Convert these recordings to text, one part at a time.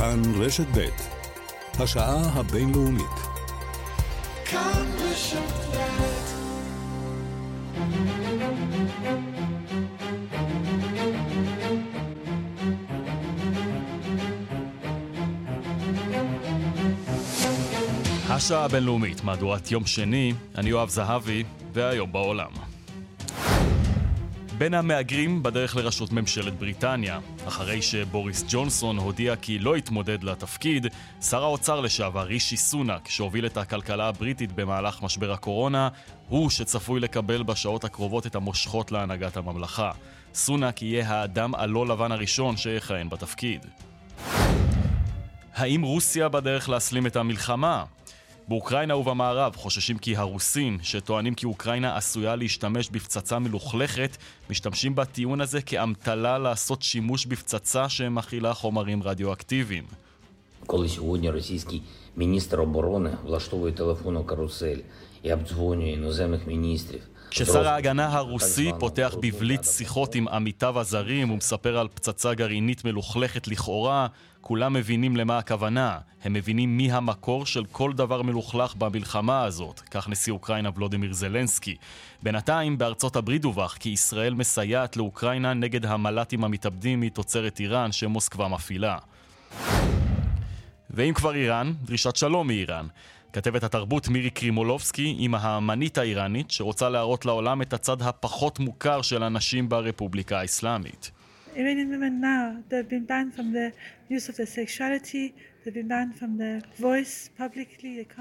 כאן רשת ב' השעה הבינלאומית. כאן רשת השעה הבינלאומית, מהדורת יום שני, אני יואב זהבי, והיום בעולם. בין המהגרים בדרך לראשות ממשלת בריטניה. אחרי שבוריס ג'ונסון הודיע כי לא יתמודד לתפקיד, שר האוצר לשעבר רישי סונאק, שהוביל את הכלכלה הבריטית במהלך משבר הקורונה, הוא שצפוי לקבל בשעות הקרובות את המושכות להנהגת הממלכה. סונאק יהיה האדם הלא לבן הראשון שיכהן בתפקיד. האם רוסיה בדרך להסלים את המלחמה? באוקראינה ובמערב חוששים כי הרוסים, שטוענים כי אוקראינה עשויה להשתמש בפצצה מלוכלכת, משתמשים בטיעון הזה כאמתלה לעשות שימוש בפצצה שמכילה חומרים רדיואקטיביים. Коли сьогодні російський міністр оборони влаштовує телефонну карусель і обдзвонює іноземних міністрів, כששר ההגנה הרוסי פותח בבליץ שיחות עם עמיתיו הזרים ומספר על פצצה גרעינית מלוכלכת לכאורה, כולם מבינים למה הכוונה. הם מבינים מי המקור של כל דבר מלוכלך במלחמה הזאת, כך נשיא אוקראינה ולודימיר זלנסקי. בינתיים, בארצות הברית דווח כי ישראל מסייעת לאוקראינה נגד המל"טים המתאבדים מתוצרת איראן שמוסקבה מפעילה. ואם כבר איראן, דרישת שלום מאיראן. כתבת התרבות מירי קרימולובסקי עם האמנית האיראנית שרוצה להראות לעולם את הצד הפחות מוכר של הנשים ברפובליקה האסלאמית.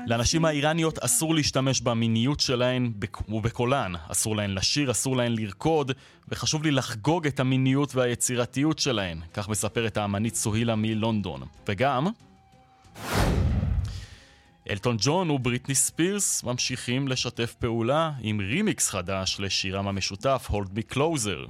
לנשים האיראניות אסור להשתמש במיניות שלהן ובקולן. אסור להן לשיר, אסור להן לרקוד, וחשוב לי לחגוג את המיניות והיצירתיות שלהן. כך מספרת האמנית סוהילה מלונדון. וגם... אלטון ג'ון ובריטני ספירס ממשיכים לשתף פעולה עם רימיקס חדש לשירם המשותף Hold Me Closer.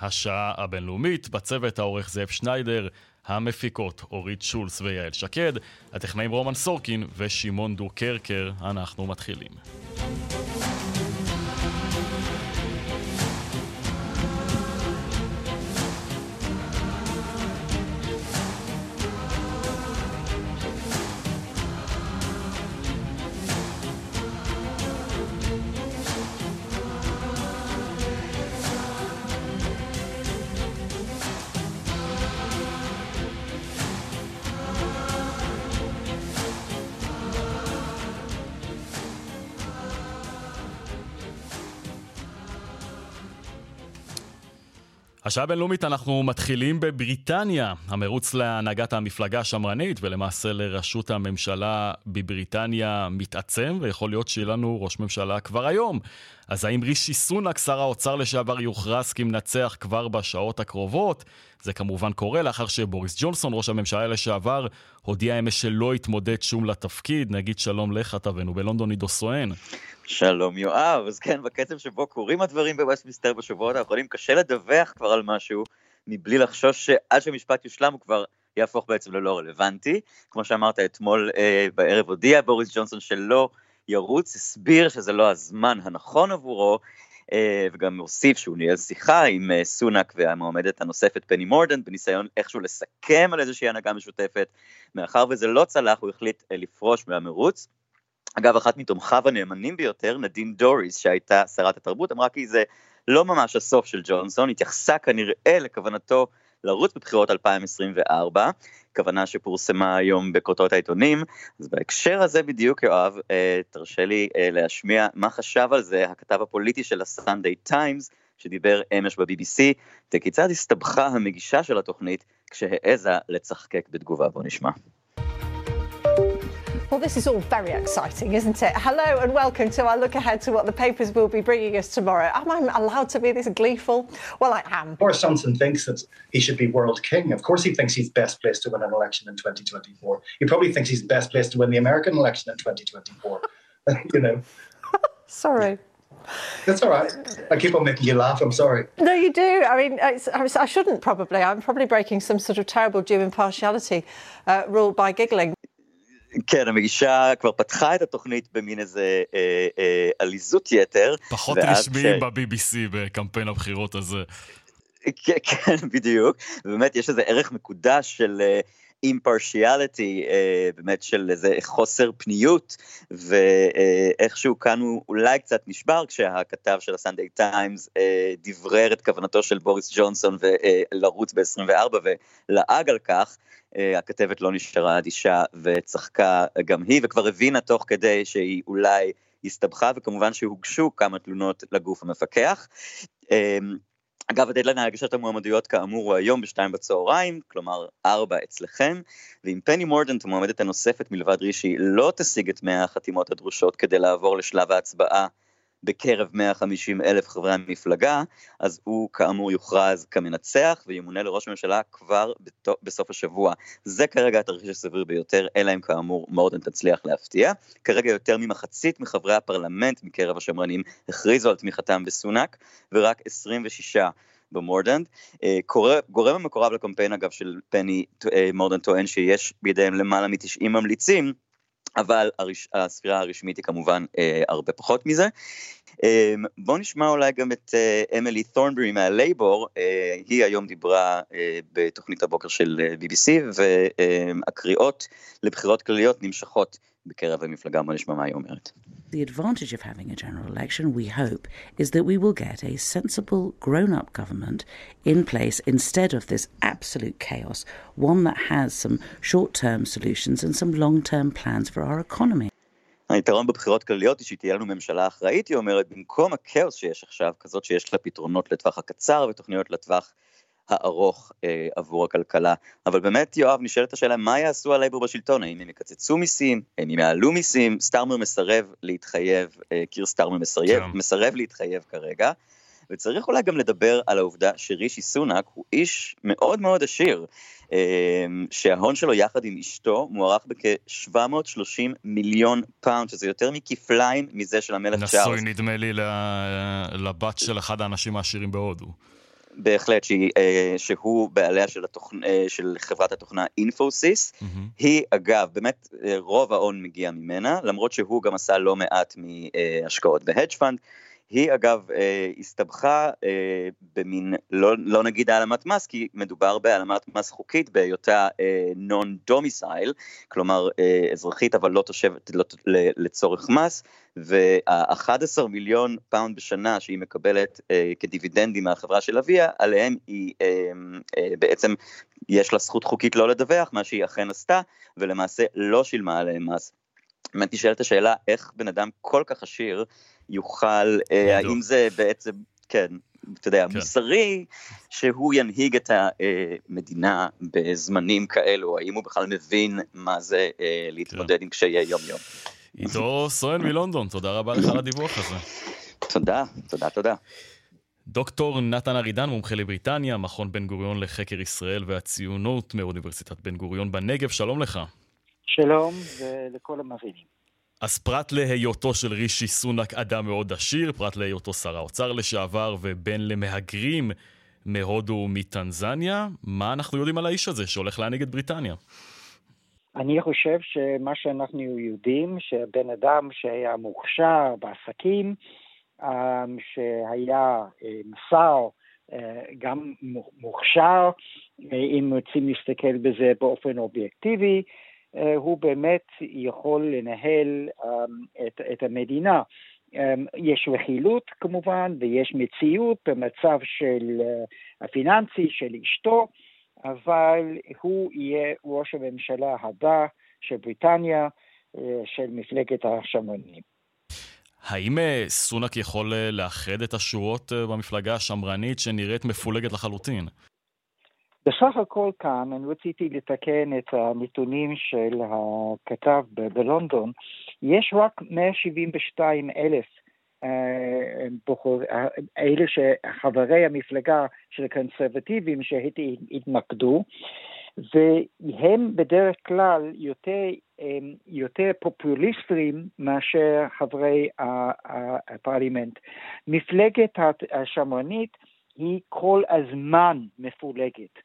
השעה הבינלאומית, בצוות העורך זאב שניידר, המפיקות אורית שולס ויעל שקד, הטכנאים רומן סורקין ושמעון דור קרקר, אנחנו מתחילים. השעה הבינלאומית אנחנו מתחילים בבריטניה. המרוץ להנהגת המפלגה השמרנית ולמעשה לראשות הממשלה בבריטניה מתעצם, ויכול להיות שיהיה לנו ראש ממשלה כבר היום. אז האם רישי סונאק, שר האוצר לשעבר, יוכרז כמנצח כבר בשעות הקרובות? זה כמובן קורה לאחר שבוריס ג'ונסון, ראש הממשלה לשעבר, הודיע אמש שלא יתמודד שוב לתפקיד. נגיד שלום לך, כתבנו בלונדון עידו סואן. שלום יואב, אז כן, בקצב שבו קורים הדברים בווסטמיסטר בשבועות האחרונים, קשה לדווח כבר על משהו, מבלי לחשוש שעד שהמשפט יושלם הוא כבר יהפוך בעצם ללא רלוונטי. כמו שאמרת, אתמול אה, בערב הודיע בוריס ג'ונסון שלא ירוץ, הסביר שזה לא הזמן הנכון עבורו, אה, וגם הוסיף שהוא ניהל שיחה עם אה, סונאק והמועמדת הנוספת פני מורדן, בניסיון איכשהו לסכם על איזושהי הנהגה משותפת. מאחר וזה לא צלח, הוא החליט אה, לפרוש מהמרוץ. אגב, אחת מתומכיו הנאמנים ביותר, נדין דוריס, שהייתה שרת התרבות, אמרה כי זה לא ממש הסוף של ג'ונסון, התייחסה כנראה לכוונתו לרוץ בבחירות 2024, כוונה שפורסמה היום בכותרות העיתונים. אז בהקשר הזה בדיוק, יואב, אה, תרשה לי אה, להשמיע מה חשב על זה הכתב הפוליטי של הסנדיי טיימס, שדיבר אמש ב-BBC, וכיצד הסתבכה המגישה של התוכנית כשהעזה לצחקק בתגובה. בוא נשמע. Well, this is all very exciting, isn't it? Hello and welcome to our look ahead to what the papers will be bringing us tomorrow. Am I allowed to be this gleeful? Well, I am. Boris Johnson thinks that he should be world king. Of course, he thinks he's best placed to win an election in 2024. He probably thinks he's best placed to win the American election in 2024. you know. Sorry. That's all right. I keep on making you laugh. I'm sorry. No, you do. I mean, I shouldn't probably. I'm probably breaking some sort of terrible due impartiality uh, rule by giggling. כן, המגישה כבר פתחה את התוכנית במין איזה אה, אה, עליזות יתר. פחות רשמי ש... ב-BBC בקמפיין הבחירות הזה. כן, כן, בדיוק. ובאמת יש איזה ערך מקודש של אימפרשיאליטי, אה, באמת של איזה חוסר פניות, ואיכשהו כאן הוא אולי קצת נשבר כשהכתב של הסנדיי טיימס אה, דברר את כוונתו של בוריס ג'ונסון לרוץ ב-24 ולעג על כך. אה, הכתבת לא נשארה אדישה וצחקה גם היא, וכבר הבינה תוך כדי שהיא אולי הסתבכה, וכמובן שהוגשו כמה תלונות לגוף המפקח. אגב, הדדליין להגשת המועמדויות כאמור הוא היום בשתיים בצהריים, כלומר ארבע אצלכם, ואם פני מורדנט המועמדת הנוספת מלבד רישי לא תשיג את 100 החתימות הדרושות כדי לעבור לשלב ההצבעה בקרב 150 אלף חברי המפלגה, אז הוא כאמור יוכרז כמנצח וימונה לראש הממשלה כבר בסוף השבוע. זה כרגע התרחיש הסביר ביותר, אלא אם כאמור מורדן תצליח להפתיע. כרגע יותר ממחצית מחברי הפרלמנט מקרב השמרנים הכריזו על תמיכתם בסונאק, ורק 26 במורדנד. אה, גורם המקורב לקמפיין אגב של פני אה, מורדנד טוען שיש בידיהם למעלה מ-90 ממליצים, אבל הרש... הספירה הרשמית היא כמובן אה, הרבה פחות מזה. אה, בואו נשמע אולי גם את אה, אמילי תורנברי מהלייבור, אה, היא היום דיברה אה, בתוכנית הבוקר של אה, BBC, והקריאות לבחירות כלליות נמשכות בקרב המפלגה, בוא נשמע מה היא אומרת. The advantage of having a general election, we hope, is that we will get a sensible, grown up government in place instead of this absolute chaos, one that has some short term solutions and some long term plans for our economy. היתרון בבחירות כלליות היא שתהיה לנו ממשלה אחראית, היא אומרת, במקום הכאוס שיש עכשיו, כזאת שיש לה פתרונות לטווח הקצר ותוכניות לטווח הארוך אה, עבור הכלכלה. אבל באמת, יואב, נשאלת השאלה, מה יעשו הלייבור בשלטון? האם הם יקצצו מיסים? האם הם יעלו מיסים? סטארמר מסרב להתחייב, אה, קיר סטארמר מסרב, כן. מסרב להתחייב כרגע. וצריך אולי גם לדבר על העובדה שרישי סונאק הוא איש מאוד מאוד עשיר, אה, שההון שלו יחד עם אשתו מוערך בכ-730 מיליון פאונד, שזה יותר מכפליים מזה של המלך צ'ארלס. נשוי נדמה לי לבת של אחד האנשים העשירים בהודו. בהחלט, שהיא, אה, שהוא בעליה של, התוכנ... אה, של חברת התוכנה אינפוסיס. Mm-hmm. היא, אגב, באמת רוב ההון מגיע ממנה, למרות שהוא גם עשה לא מעט מהשקעות ב hedge fund. היא אגב אה, הסתבכה אה, במין, לא, לא נגיד העלמת מס, כי מדובר בהעלמת מס חוקית בהיותה נון אה, domicile, כלומר אזרחית אבל לא תושבת לא, לצורך מס, וה-11 מיליון פאונד בשנה שהיא מקבלת כדיבידנדים מהחברה של אביה, עליהם היא בעצם, יש לה זכות חוקית לא לדווח, מה שהיא אכן עשתה, ולמעשה לא שילמה עליהם מס. באמת נשאלת השאלה איך בן אדם כל כך עשיר יוכל, אה, האם זה בעצם, כן, אתה יודע, כן. מוסרי, שהוא ינהיג את המדינה בזמנים כאלו, האם הוא בכלל מבין מה זה אה, להתמודד כן. עם קשיי יום-יום. עידו סואן מלונדון, תודה רבה לך על הדיווח הזה. תודה, תודה, תודה. דוקטור נתן ארידן, מומחה לבריטניה, מכון בן גוריון לחקר ישראל והציונות מאוניברסיטת בן גוריון בנגב, שלום לך. שלום, ולכל המאזינים. אז פרט להיותו של רישי סונאק אדם מאוד עשיר, פרט להיותו שר האוצר לשעבר ובן למהגרים מהודו ומטנזניה, מה אנחנו יודעים על האיש הזה שהולך להנהיג את בריטניה? אני חושב שמה שאנחנו יודעים, שבן אדם שהיה מוכשר בעסקים, אמ, שהיה שר אמ, אה, גם מוכשר, אה, אם רוצים להסתכל בזה באופן אובייקטיבי, אה, הוא באמת יכול לנהל אה, את, את המדינה. אה, יש רכילות כמובן, ויש מציאות במצב של הפיננסי של אשתו, אבל הוא יהיה ראש הממשלה הבא של בריטניה, של מפלגת השמרנים. האם סונאק יכול לאחד את השורות במפלגה השמרנית שנראית מפולגת לחלוטין? בסך הכל כאן, אני רציתי לתקן את הנתונים של הכתב בלונדון, יש רק 172 אלף אה, בוחר, אלה שחברי המפלגה של הקונסרבטיבים שהתמקדו, והם בדרך כלל יותר, יותר פופוליסטים מאשר חברי הפרלימנט. מפלגת השמרנית היא כל הזמן מפולגת.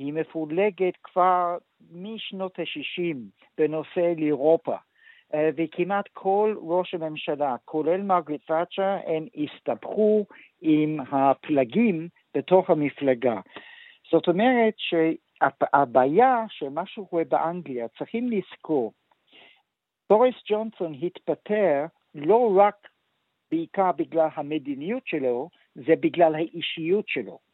היא מפולגת כבר משנות ה-60 בנושא לאירופה. אה, וכמעט כל ראש הממשלה, כולל מרגרט תאצ'ר, הם הסתבכו עם הפלגים בתוך המפלגה. זאת אומרת שהבעיה שמה שקורה באנגליה, צריכים לזכור, בוריס ג'ונסון התפטר לא רק בעיקר בגלל המדיניות שלו, זה בגלל האישיות שלו.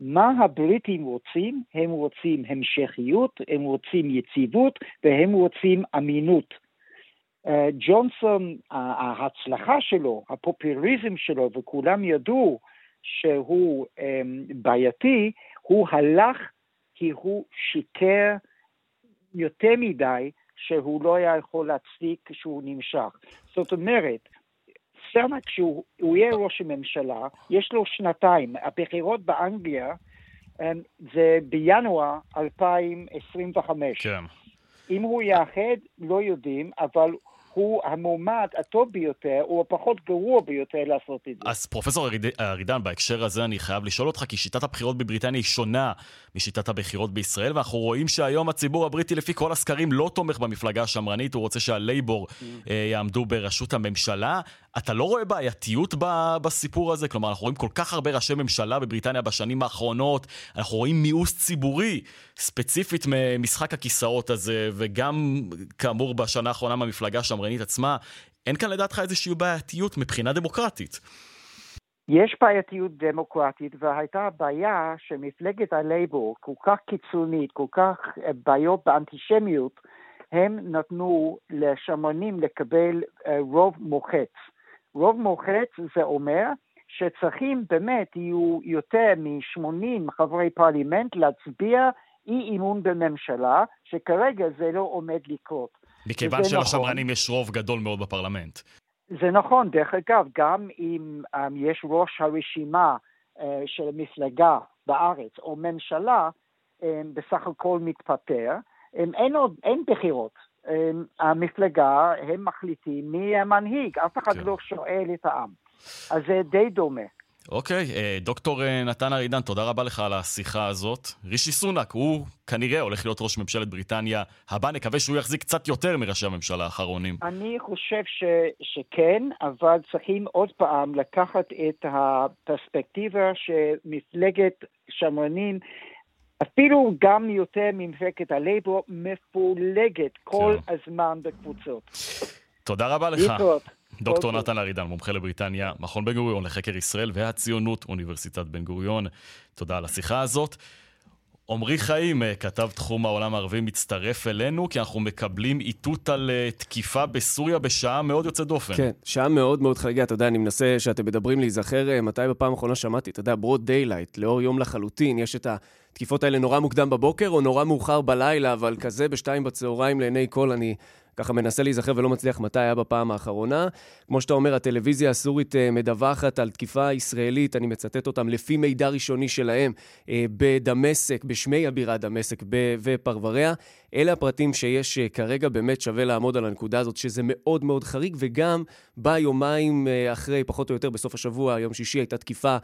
מה הבריטים רוצים? הם רוצים המשכיות, הם רוצים יציבות והם רוצים אמינות. אה, ג'ונסון, ההצלחה שלו, הפופוליזם שלו, וכולם ידעו שהוא אמ, בעייתי, הוא הלך כי הוא שיקר יותר מדי שהוא לא היה יכול להצדיק כשהוא נמשך. זאת אומרת, סרנק כשהוא יהיה ראש הממשלה, יש לו שנתיים. הבחירות באנגליה זה בינואר 2025. כן. אם הוא יאחד, לא יודעים, אבל הוא המועמד הטוב ביותר, הוא הפחות גרוע ביותר לעשות את זה. אז פרופסור ארידן, בהקשר הזה אני חייב לשאול אותך, כי שיטת הבחירות בבריטניה היא שונה משיטת הבחירות בישראל, ואנחנו רואים שהיום הציבור הבריטי לפי כל הסקרים לא תומך במפלגה השמרנית, הוא רוצה שהלייבור mm. אה, יעמדו בראשות הממשלה. אתה לא רואה בעייתיות בסיפור הזה? כלומר, אנחנו רואים כל כך הרבה ראשי ממשלה בבריטניה בשנים האחרונות, אנחנו רואים מיאוס ציבורי, ספציפית ממשחק הכיסאות הזה, וגם, כאמור, בשנה האחרונה מהמפלגה השמרנית עצמה. אין כאן לדעתך איזושהי בעייתיות מבחינה דמוקרטית. יש בעייתיות דמוקרטית, והייתה בעיה שמפלגת הלייבור כל כך קיצונית, כל כך אה, בעיות באנטישמיות, הם נתנו לשמרנים לקבל אה, רוב מוחץ. רוב מוחץ זה אומר שצריכים באמת יהיו יותר מ-80 חברי פרלימנט להצביע אי אימון בממשלה, שכרגע זה לא עומד לקרות. מכיוון שלשמרנים נכון. יש רוב גדול מאוד בפרלמנט. זה נכון, דרך אגב, גם אם um, יש ראש הרשימה uh, של המפלגה בארץ או ממשלה, um, בסך הכל מתפטר, um, אין, עוד, אין בחירות. Um, המפלגה, הם מחליטים מי המנהיג, אף אחד כן. לא שואל את העם. אז זה די דומה. אוקיי, אה, דוקטור אה, נתן ארידן, תודה רבה לך על השיחה הזאת. רישי סונאק, הוא כנראה הולך להיות ראש ממשלת בריטניה הבא, נקווה שהוא יחזיק קצת יותר מראשי הממשלה האחרונים. אני חושב ש, שכן, אבל צריכים עוד פעם לקחת את הפרספקטיבה שמפלגת שמרנים אפילו גם יותר ממפלגת הלייבור מפולגת כל כן. הזמן בקבוצות. תודה רבה לך. דוקטור אוקיי. נתן ארידן, מומחה לבריטניה, מכון בן גוריון לחקר ישראל והציונות, אוניברסיטת בן גוריון. תודה על השיחה הזאת. עמרי חיים, אה, כתב תחום העולם הערבי, מצטרף אלינו, כי אנחנו מקבלים איתות על אה, תקיפה בסוריה בשעה מאוד יוצאת דופן. כן, שעה מאוד מאוד חריגה. אתה יודע, אני מנסה שאתם מדברים להיזכר אה, מתי בפעם האחרונה שמעתי, אתה יודע, broad daylight, לאור יום לחלוטין, יש את התקיפות האלה נורא מוקדם בבוקר או נורא מאוחר בלילה, אבל כזה בשתיים בצהריים לעיני כל, אני ככה מנסה להיזכר ולא מצליח מתי היה בפעם האחרונה. כמו שאתה אומר, הטלוויזיה הסורית אה, מדווחת על תקיפה ישראלית, אני מצטט אותם, לפי מידע ראשוני שלהם, אה, בדמשק, בשמי הבירה דמשק ופרבריה. אלה הפרטים שיש אה, כרגע, באמת שווה לעמוד על הנקודה הזאת, שזה מאוד מאוד חריג, וגם ביומיים אחרי, פחות או יותר בסוף השבוע, יום שישי, הייתה תקיפה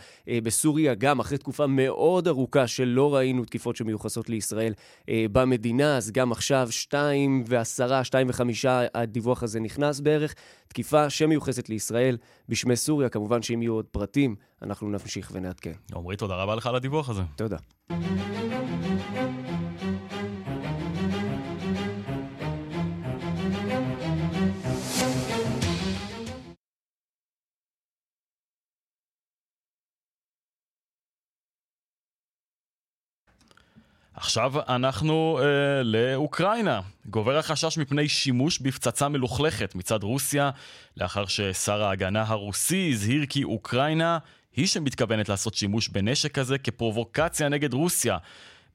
בסוריה, גם אחרי תקופה מאוד ארוכה שלא ראינו תקיפות שמיוחסות לישראל במדינה, אז גם עכשיו, שתיים ועשרה, שתיים וחמישה, הדיווח הזה נכנס בערך. תקיפה שמיוחסת לישראל בשמי סוריה. כמובן שאם יהיו עוד פרטים, אנחנו נמשיך ונעדכן. עמרי, תודה רבה לך על הדיווח הזה. תודה. עכשיו אנחנו אה, לאוקראינה. גובר החשש מפני שימוש בפצצה מלוכלכת מצד רוסיה, לאחר ששר ההגנה הרוסי הזהיר כי אוקראינה היא שמתכוונת לעשות שימוש בנשק כזה כפרובוקציה נגד רוסיה.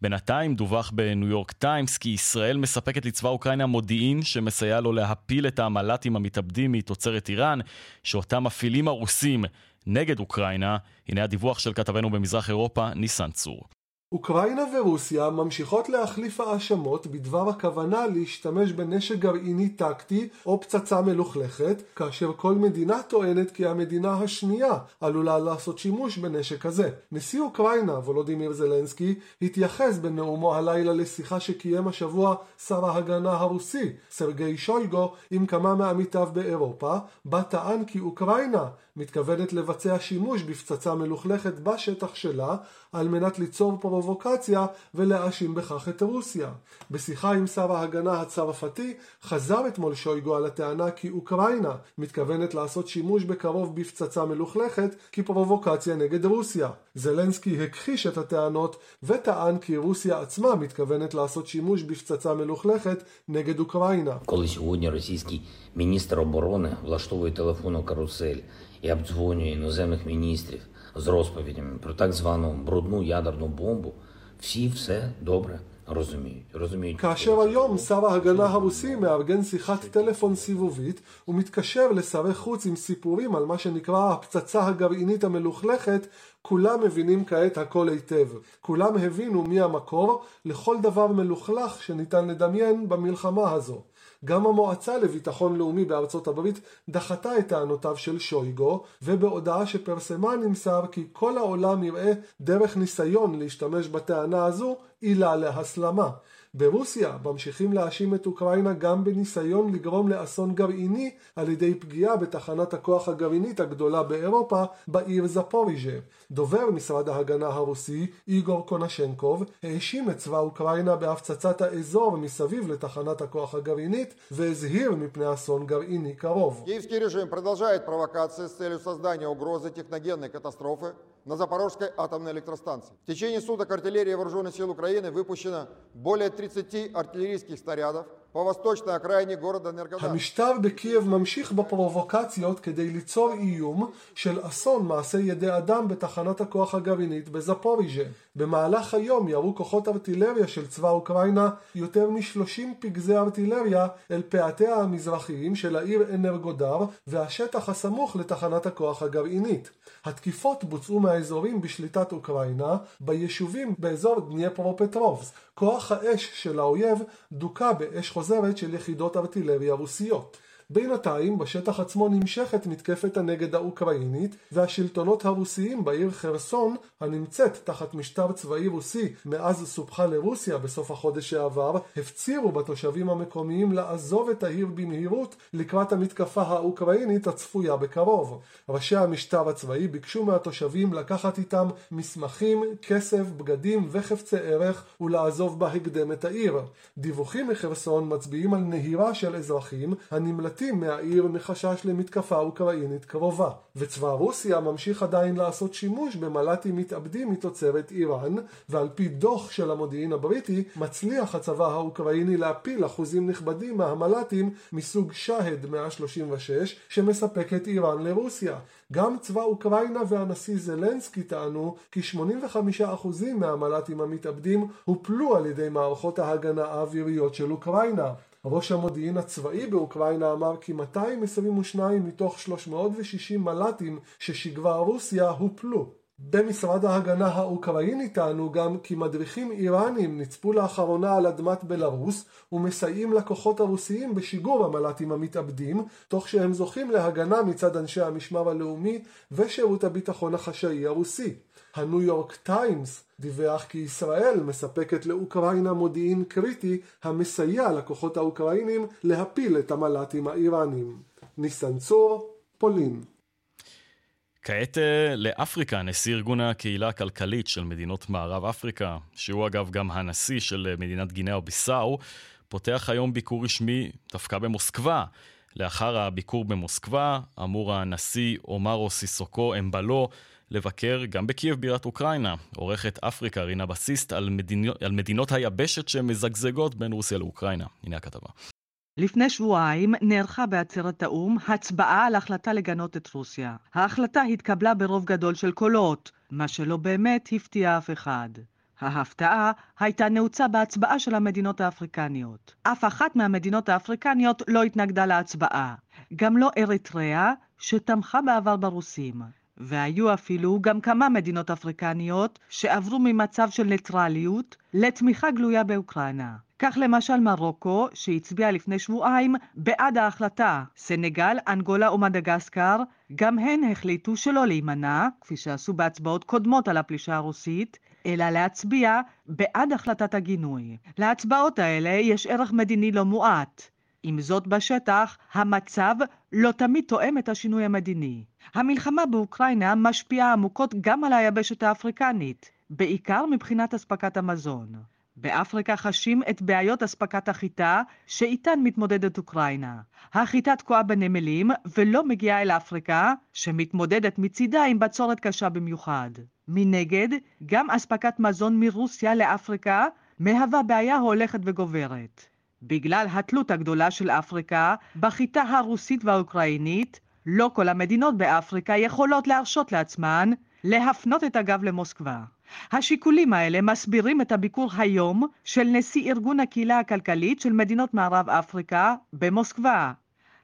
בינתיים דווח בניו יורק טיימס כי ישראל מספקת לצבא אוקראינה מודיעין שמסייע לו להפיל את המל"טים המתאבדים מתוצרת איראן, שאותם מפעילים הרוסים נגד אוקראינה. הנה הדיווח של כתבנו במזרח אירופה, ניסן צור. אוקראינה ורוסיה ממשיכות להחליף האשמות בדבר הכוונה להשתמש בנשק גרעיני טקטי או פצצה מלוכלכת, כאשר כל מדינה טוענת כי המדינה השנייה עלולה לעשות שימוש בנשק כזה. נשיא אוקראינה, וולודימיר זלנסקי, התייחס בנאומו הלילה לשיחה שקיים השבוע שר ההגנה הרוסי, סרגי שויגו, עם כמה מעמיתיו באירופה, בה טען כי אוקראינה מתכוונת לבצע שימוש בפצצה מלוכלכת בשטח שלה על מנת ליצור פרובוקציה ולהאשים בכך את רוסיה. בשיחה עם שר ההגנה הצרפתי חזר אתמול שויגו על הטענה כי אוקראינה מתכוונת לעשות שימוש בקרוב בפצצה מלוכלכת כפרובוקציה נגד רוסיה. זלנסקי הכחיש את הטענות וטען כי רוסיה עצמה מתכוונת לעשות שימוש בפצצה מלוכלכת נגד אוקראינה. Коли сьогодні російський міністр оборони влаштовує телефонну карусель і обдзвонює іноземних міністрів з розповідями про так звану брудну ядерну бомбу, всі все добре розуміють. розуміють כאשר היום שר ההגנה הרוסי מארגן שיחת טלפון סיבובית ומתקשר לשרי חוץ עם סיפורים על מה שנקרא הפצצה הגרעינית המלוכלכת, כולם מבינים כעת הכל היטב. כולם הבינו מי המקור לכל דבר מלוכלך שניתן לדמיין במלחמה הזו. גם המועצה לביטחון לאומי בארצות הברית דחתה את טענותיו של שויגו, ובהודעה שפרסמה נמסר כי כל העולם יראה דרך ניסיון להשתמש בטענה הזו עילה להסלמה. ברוסיה ממשיכים להאשים את אוקראינה גם בניסיון לגרום לאסון גרעיני על ידי פגיעה בתחנת הכוח הגרעינית הגדולה באירופה בעיר זפוריז'ה. דובר משרד ההגנה הרוסי, איגור קונשנקוב, האשים את צבא אוקראינה בהפצצת האזור מסביב לתחנת הכוח הגרעינית והזהיר מפני אסון גרעיני קרוב. Киевский режим продолжает провокации с целью создания угрозы техногенной катастрофы на Запорожской атомной электростанции. В течение суток артиллерия вооруженных сил Украины выпущена более 30 артиллерийских снарядов по восточной окраине города Энергодар. המשטר בקייב ממשיך בפרובוקציות כדי ליצור איום של אסון מעשה ידי אדם בתחנת הכוח הגרעינית בזפוריז'ה. במהלך היום ירו כוחות ארטילריה של צבא אוקראינה יותר מ-30 פגזי ארטילריה אל פאתיה המזרחיים של העיר אנרגודר והשטח הסמוך לתחנת הכוח הגרעינית. התקיפות בוצעו מהאזורים בשליטת אוקראינה ביישובים באזור דניפרופטרובס. כוח האש של האויב דוכא באש חוזרת של יחידות ארטילריה רוסיות. בינתיים בשטח עצמו נמשכת מתקפת הנגד האוקראינית והשלטונות הרוסיים בעיר חרסון הנמצאת תחת משטר צבאי רוסי מאז סופחה לרוסיה בסוף החודש שעבר הפצירו בתושבים המקומיים לעזוב את העיר במהירות לקראת המתקפה האוקראינית הצפויה בקרוב. ראשי המשטר הצבאי ביקשו מהתושבים לקחת איתם מסמכים, כסף, בגדים וחפצי ערך ולעזוב בהקדם את העיר. דיווחים מחרסון מצביעים על נהירה של אזרחים הנמלטים נמלטים מהעיר מחשש למתקפה אוקראינית קרובה. וצבא רוסיה ממשיך עדיין לעשות שימוש במל"טים מתאבדים מתוצרת איראן, ועל פי דוח של המודיעין הבריטי, מצליח הצבא האוקראיני להפיל אחוזים נכבדים מהמל"טים מסוג שהד 136 שמספקת איראן לרוסיה. גם צבא אוקראינה והנשיא זלנסקי טענו כי 85% מהמל"טים המתאבדים הופלו על ידי מערכות ההגנה האוויריות של אוקראינה. ראש המודיעין הצבאי באוקראינה אמר כי 222 מתוך 360 מל"טים ששיגרה רוסיה הופלו. במשרד ההגנה האוקראיני טענו גם כי מדריכים איראנים נצפו לאחרונה על אדמת בלארוס ומסייעים לכוחות הרוסיים בשיגור המל"טים המתאבדים, תוך שהם זוכים להגנה מצד אנשי המשמר הלאומי ושירות הביטחון החשאי הרוסי. הניו יורק טיימס דיווח כי ישראל מספקת לאוקראינה מודיעין קריטי המסייע לכוחות האוקראינים להפיל את המל"טים האיראנים. ניסן צור, פולין. כעת לאפריקה, נשיא ארגון הקהילה הכלכלית של מדינות מערב אפריקה, שהוא אגב גם הנשיא של מדינת גינאה ביסאו, פותח היום ביקור רשמי דווקא במוסקבה. לאחר הביקור במוסקבה, אמור הנשיא אומרו סיסוקו אמבלו לבקר גם בקייב בירת אוקראינה. עורכת אפריקה רינה בסיסט על, מדיני, על מדינות היבשת שמזגזגות בין רוסיה לאוקראינה. הנה הכתבה. לפני שבועיים נערכה בעצרת האו"ם הצבעה על החלטה לגנות את רוסיה. ההחלטה התקבלה ברוב גדול של קולות, מה שלא באמת הפתיע אף אחד. ההפתעה הייתה נעוצה בהצבעה של המדינות האפריקניות. אף אחת מהמדינות האפריקניות לא התנגדה להצבעה. גם לא אריתריאה, שתמכה בעבר ברוסים. והיו אפילו גם כמה מדינות אפריקניות שעברו ממצב של ניטרליות לתמיכה גלויה באוקראינה. כך למשל מרוקו, שהצביעה לפני שבועיים בעד ההחלטה. סנגל, אנגולה ומדגסקר, גם הן החליטו שלא להימנע, כפי שעשו בהצבעות קודמות על הפלישה הרוסית, אלא להצביע בעד החלטת הגינוי. להצבעות האלה יש ערך מדיני לא מועט. עם זאת בשטח, המצב לא תמיד תואם את השינוי המדיני. המלחמה באוקראינה משפיעה עמוקות גם על היבשת האפריקנית, בעיקר מבחינת אספקת המזון. באפריקה חשים את בעיות אספקת החיטה שאיתן מתמודדת אוקראינה. החיטה תקועה בנמלים ולא מגיעה אל אפריקה, שמתמודדת מצידה עם בצורת קשה במיוחד. מנגד, גם אספקת מזון מרוסיה לאפריקה מהווה בעיה הולכת וגוברת. בגלל התלות הגדולה של אפריקה בחיטה הרוסית והאוקראינית, לא כל המדינות באפריקה יכולות להרשות לעצמן להפנות את הגב למוסקבה. השיקולים האלה מסבירים את הביקור היום של נשיא ארגון הקהילה הכלכלית של מדינות מערב אפריקה במוסקבה.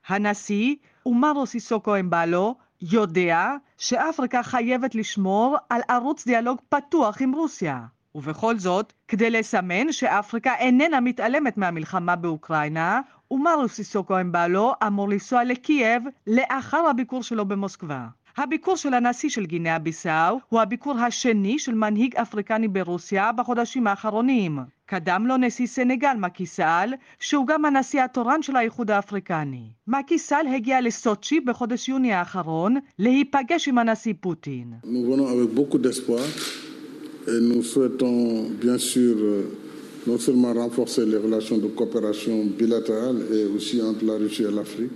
הנשיא, אומרו סיסוקו אמבלו, יודע שאפריקה חייבת לשמור על ערוץ דיאלוג פתוח עם רוסיה. ובכל זאת, כדי לסמן שאפריקה איננה מתעלמת מהמלחמה באוקראינה, ומרו סיסוקו אמבלו אמור לנסוע לקייב לאחר הביקור שלו במוסקבה. הביקור של הנשיא של גינאה ביסאו הוא הביקור השני של מנהיג אפריקני ברוסיה בחודשים האחרונים. קדם לו נשיא סנגל מקיסל, שהוא גם הנשיא התורן של האיחוד האפריקני. מקיסל הגיע לסוצ'י בחודש יוני האחרון להיפגש עם הנשיא פוטין. Et nous souhaitons bien sûr non seulement renforcer les relations de coopération bilatérale et aussi entre la Russie et l'Afrique.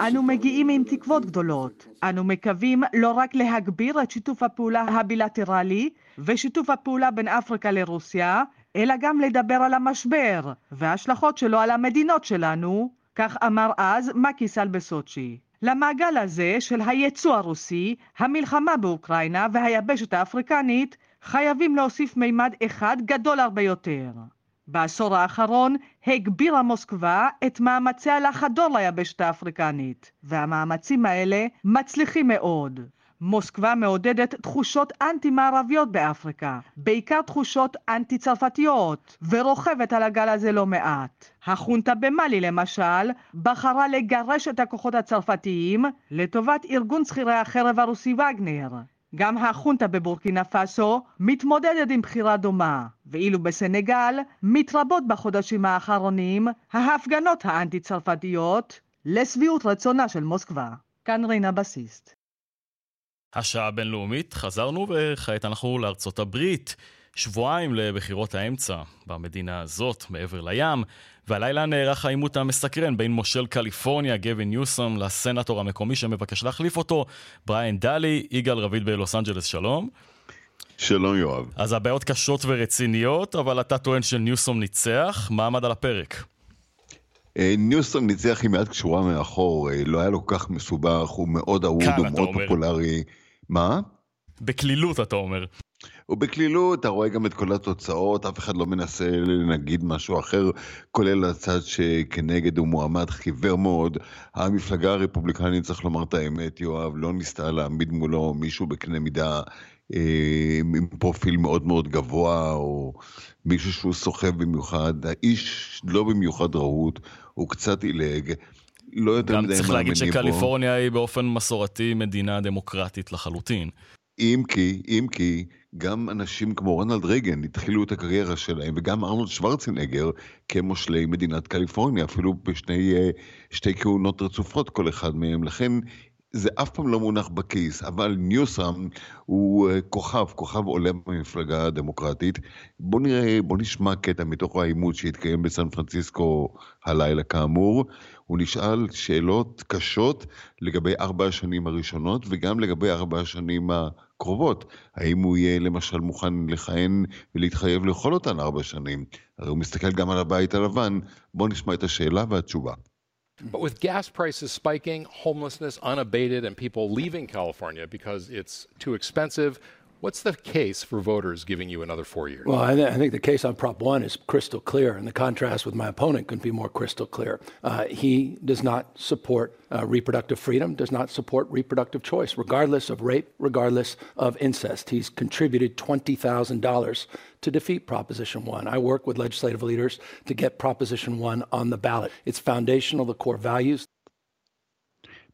אנו מגיעים עם תקוות גדולות. אנו מקווים לא רק להגביר את שיתוף הפעולה הבילטרלי ושיתוף הפעולה בין אפריקה לרוסיה, אלא גם לדבר על המשבר וההשלכות שלו על המדינות שלנו, כך אמר אז מקיסל בסוצ'י. למעגל הזה של היצוא הרוסי, המלחמה באוקראינה והיבשת האפריקנית חייבים להוסיף מימד אחד גדול הרבה יותר. בעשור האחרון הגבירה מוסקבה את מאמציה לחדור ליבשת האפריקנית, והמאמצים האלה מצליחים מאוד. מוסקבה מעודדת תחושות אנטי-מערביות באפריקה, בעיקר תחושות אנטי-צרפתיות, ורוכבת על הגל הזה לא מעט. החונטה במאלי למשל, בחרה לגרש את הכוחות הצרפתיים לטובת ארגון שכירי החרב הרוסי וגנר. גם החונטה בבורקינה פאסו מתמודדת עם בחירה דומה, ואילו בסנגל מתרבות בחודשים האחרונים ההפגנות האנטי-צרפתיות לשביעות רצונה של מוסקבה. כאן רינה בסיסט. השעה הבינלאומית, חזרנו וכעת אנחנו לארצות הברית. שבועיים לבחירות האמצע במדינה הזאת, מעבר לים, והלילה נערך העימות המסקרן בין מושל קליפורניה, גווין ניוסום, לסנטור המקומי שמבקש להחליף אותו, בריאן דלי, יגאל רביד בלוס אנג'לס, שלום. שלום יואב. אז הבעיות קשות ורציניות, אבל אתה טוען שניוסום ניצח, מה עמד על הפרק? אה, ניוסום ניצח עם יד קשורה מאחור, אה, לא היה לו כל כך מסובך, הוא מאוד אהוד, הוא מאוד פופולרי. מה? בקלילות אתה אומר. ובקלילות אתה רואה גם את כל התוצאות, אף אחד לא מנסה להגיד משהו אחר, כולל הצד שכנגד הוא מועמד חיוור מאוד. המפלגה הרפובליקנית, צריך לומר את האמת, יואב, לא ניסתה להעמיד מולו מישהו בקנה מידה אה, עם פרופיל מאוד מאוד גבוה, או מישהו שהוא סוחב במיוחד. האיש לא במיוחד רהוט, הוא קצת עילג. לא יותר מדי מאמינים בו. גם צריך להגיד שקליפורניה היא באופן מסורתי מדינה דמוקרטית לחלוטין. אם כי, אם כי, גם אנשים כמו רונלד רייגן התחילו את הקריירה שלהם, וגם ארנולד שוורצנגר כמושלי מדינת קליפורניה, אפילו בשתי כהונות רצופות כל אחד מהם. לכן זה אף פעם לא מונח בכיס, אבל ניוסם הוא אה, כוכב, כוכב עולה במפלגה הדמוקרטית. בוא נראה, בוא נשמע קטע מתוך העימות שהתקיים בסן פרנסיסקו הלילה כאמור. הוא נשאל שאלות קשות לגבי ארבע השנים הראשונות וגם לגבי ארבע השנים הקרובות. האם הוא יהיה למשל מוכן לכהן ולהתחייב לכל אותן ארבע שנים? הרי הוא מסתכל גם על הבית הלבן. בוא נשמע את השאלה והתשובה. But with gas prices spiking, homelessness unabated, and people leaving California because it's too expensive, What's the case for voters giving you another four years? Well, I, th- I think the case on Prop 1 is crystal clear, and the contrast with my opponent couldn't be more crystal clear. Uh, he does not support uh, reproductive freedom, does not support reproductive choice, regardless of rape, regardless of incest. He's contributed $20,000 to defeat Proposition 1. I work with legislative leaders to get Proposition 1 on the ballot. It's foundational the core values.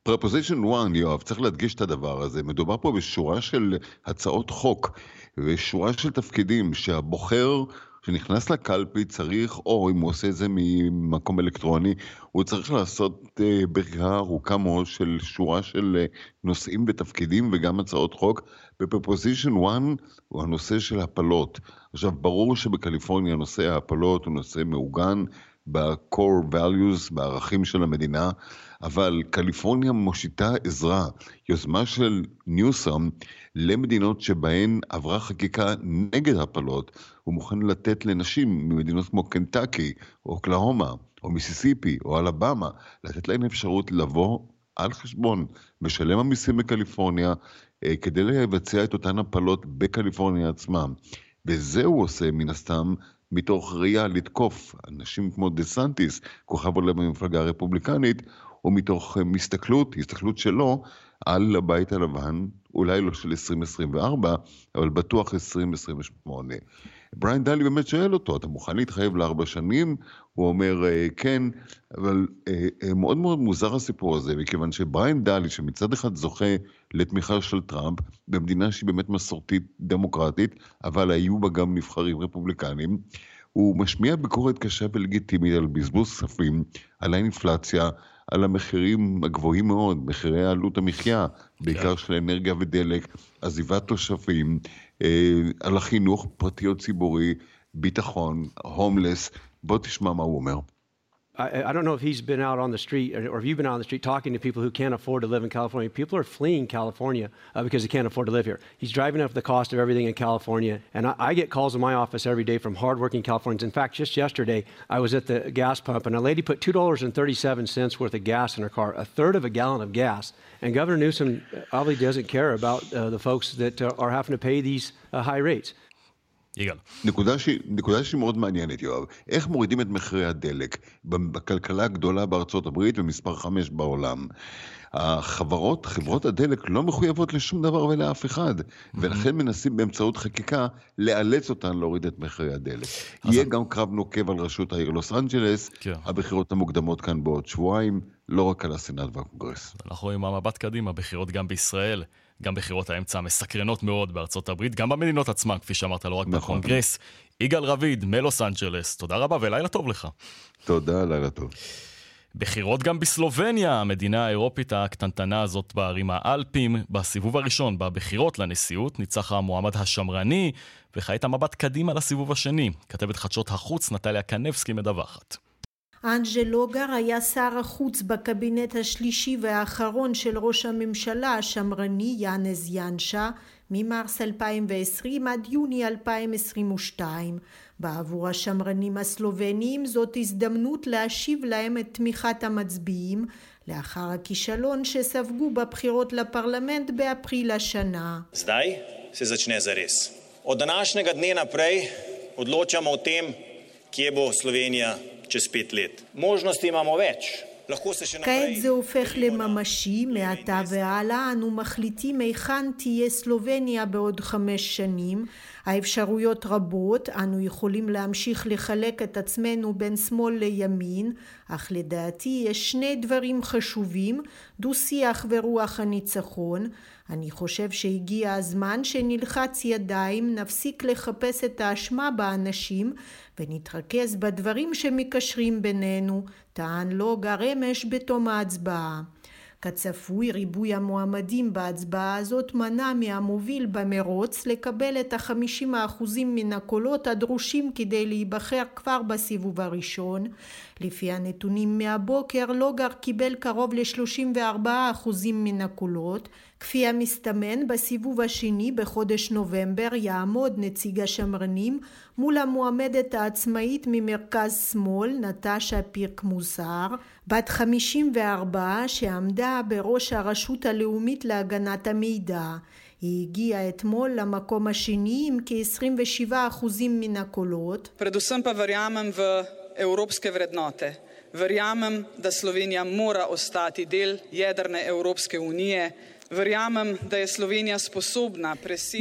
פרפוזיישן 1, יואב, צריך להדגיש את הדבר הזה. מדובר פה בשורה של הצעות חוק ושורה של תפקידים שהבוחר שנכנס לקלפי צריך, או אם הוא עושה את זה ממקום אלקטרוני, הוא צריך לעשות uh, ברירה ארוכה מאוד של שורה של uh, נושאים ותפקידים וגם הצעות חוק. בפרפוזיישן 1 הוא הנושא של הפלות. עכשיו, ברור שבקליפורניה נושא ההפלות הוא נושא מעוגן ב-core values, בערכים של המדינה. אבל קליפורניה מושיטה עזרה, יוזמה של ניוסם למדינות שבהן עברה חקיקה נגד הפלות, הוא מוכן לתת לנשים ממדינות כמו קנטקי, או אוקלהומה, או מיסיסיפי, או אלבמה, לתת להן אפשרות לבוא על חשבון משלם המיסים בקליפורניה, אה, כדי לבצע את אותן הפלות בקליפורניה עצמה. וזה הוא עושה מן הסתם מתוך ראייה לתקוף אנשים כמו דה סנטיס, כוכב עולה במפלגה הרפובליקנית, או מתוך אה, מסתכלות, הסתכלות שלו, על הבית הלבן, אולי לא של 2024, אבל בטוח 2028. בריין דלי באמת שואל אותו, אתה מוכן להתחייב לארבע שנים? הוא אומר, אה, כן, אבל אה, מאוד מאוד מוזר הסיפור הזה, מכיוון שבריין דלי, שמצד אחד זוכה לתמיכה של טראמפ, במדינה שהיא באמת מסורתית דמוקרטית, אבל היו בה גם נבחרים רפובליקנים, הוא משמיע ביקורת קשה ולגיטימית על בזבוז כספים, על האינפלציה, על המחירים הגבוהים מאוד, מחירי עלות המחיה, בעיקר של אנרגיה ודלק, עזיבת תושבים, אה, על החינוך פרטי או ציבורי, ביטחון, הומלס. בוא תשמע מה הוא אומר. I, I, don't know if he's been out on the street or, if you've been out on the street talking to people who can't afford to live in California. People are fleeing California uh, because they can't afford to live here. He's driving up the cost of everything in California. And I, I, get calls in my office every day from hardworking Californians. In fact, just yesterday, I was at the gas pump and a lady put $2.37 worth of gas in her car, a third of a gallon of gas. And Governor Newsom obviously doesn't care about uh, the folks that uh, are having to pay these uh, high rates. יגאל. נקודה, ש... נקודה שהיא מאוד מעניינת, יואב. איך מורידים את מחירי הדלק בכלכלה הגדולה בארצות הברית ומספר 5 בעולם? החברות, חברות הדלק לא מחויבות לשום דבר ולאף אחד, ולכן מנסים באמצעות חקיקה לאלץ אותן להוריד את מחירי הדלק. יהיה גם קרב נוקב על ראשות העיר לוס אנג'לס, כן. הבחירות המוקדמות כאן בעוד שבועיים, לא רק על הסנאט והקונגרס. אנחנו רואים המבט קדימה, בחירות גם בישראל. גם בחירות האמצע המסקרנות מאוד בארצות הברית, גם במדינות עצמן, כפי שאמרת, לא רק נכון. בקונגרס. יגאל רביד, מלוס אנג'לס, תודה רבה ולילה טוב לך. תודה, לילה טוב. בחירות גם בסלובניה, המדינה האירופית הקטנטנה הזאת בערים האלפים. בסיבוב הראשון, בבחירות לנשיאות, ניצח המועמד השמרני, וכעת המבט קדימה לסיבוב השני. כתבת חדשות החוץ נטליה קנבסקי מדווחת. אנג'ל לוגר היה שר החוץ בקבינט השלישי והאחרון של ראש הממשלה השמרני יאנז ינשה ממרס 2020 עד יוני 2022. בעבור השמרנים הסלובנים זאת הזדמנות להשיב להם את תמיכת המצביעים לאחר הכישלון שספגו בבחירות לפרלמנט באפריל השנה. Zdaj se začne zares. Od današnjega dne naprej odločamo o tem, kje bo čez pet let. Možnosti imamo več. כעת זה הופך לממשי, מעתה והלאה אנו מחליטים היכן תהיה סלובניה בעוד חמש שנים. האפשרויות רבות, אנו יכולים להמשיך לחלק את עצמנו בין שמאל לימין, אך לדעתי יש שני דברים חשובים, דו שיח ורוח הניצחון. אני חושב שהגיע הזמן שנלחץ ידיים, נפסיק לחפש את האשמה באנשים ונתרכז בדברים שמקשרים בינינו, טען לוגה רמש בתום ההצבעה. כצפוי ריבוי המועמדים בהצבעה הזאת מנע מהמוביל במרוץ לקבל את החמישים האחוזים מן הקולות הדרושים כדי להיבחר כבר בסיבוב הראשון. לפי הנתונים מהבוקר לוגר קיבל קרוב ל-34 אחוזים מן הקולות. כפי המסתמן בסיבוב השני בחודש נובמבר יעמוד נציג השמרנים מול המועמדת העצמאית ממרכז שמאל נטשה פירק מוסר בת 54 שעמדה בראש הרשות הלאומית להגנת המידע היא הגיעה אתמול למקום השני עם כ-27% מן הקולות. Verjamem, da Slovenija mora ostati del jedrne Evropske unije.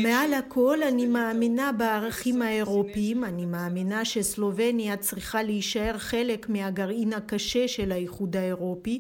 מעל הכל אני מאמינה בערכים האירופיים, אני מאמינה שסלובניה צריכה להישאר חלק מהגרעין הקשה של האיחוד האירופי.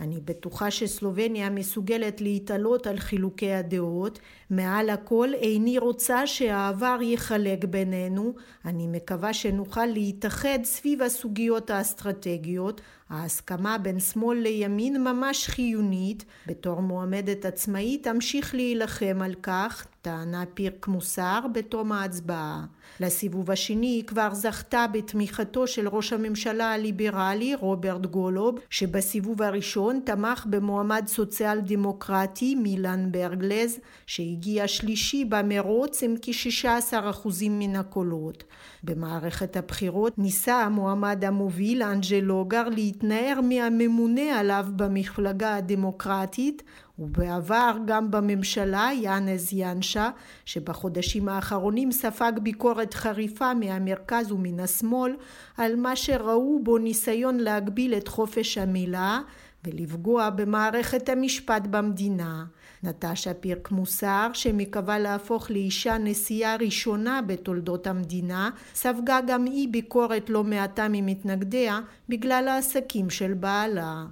אני בטוחה שסלובניה מסוגלת להתעלות על חילוקי הדעות. מעל הכל איני רוצה שהעבר יחלק בינינו. אני מקווה שנוכל להתאחד סביב הסוגיות האסטרטגיות. ההסכמה בין שמאל לימין ממש חיונית. בתור מועמדת עצמאית אמשיך להילחם על כך, טענה פירק מוסר בתום ההצבעה. לסיבוב השני היא כבר זכתה בתמיכתו של ראש הממשלה הליברלי רוברט גולוב, שבסיבוב הראשון תמך במועמד סוציאל דמוקרטי מילן ברגלז, שהגיע שלישי במרוץ עם כ-16% מן הקולות. במערכת הבחירות ניסה המועמד המוביל אנג'ל לוגר להתנער מהממונה עליו במפלגה הדמוקרטית ובעבר גם בממשלה יאנז ינשה שבחודשים האחרונים ספג ביקורת חריפה מהמרכז ומן השמאל על מה שראו בו ניסיון להגביל את חופש המילה ולפגוע במערכת המשפט במדינה. נטשה פירק מוסר, שמקווה להפוך לאישה נשיאה ראשונה בתולדות המדינה, ספגה גם היא ביקורת לא מעטה ממתנגדיה בגלל העסקים של בעלה.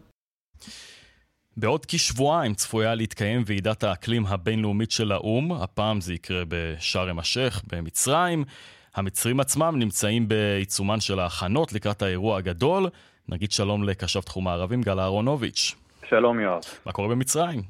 בעוד כשבועיים צפויה להתקיים ועידת האקלים הבינלאומית של האו"ם, הפעם זה יקרה בשארם א-שייח במצרים. המצרים עצמם נמצאים בעיצומן של ההכנות לקראת האירוע הגדול. נגיד שלום לקשב תחום הערבים גל אהרונוביץ'. שלום יואב. מה קורה במצרים?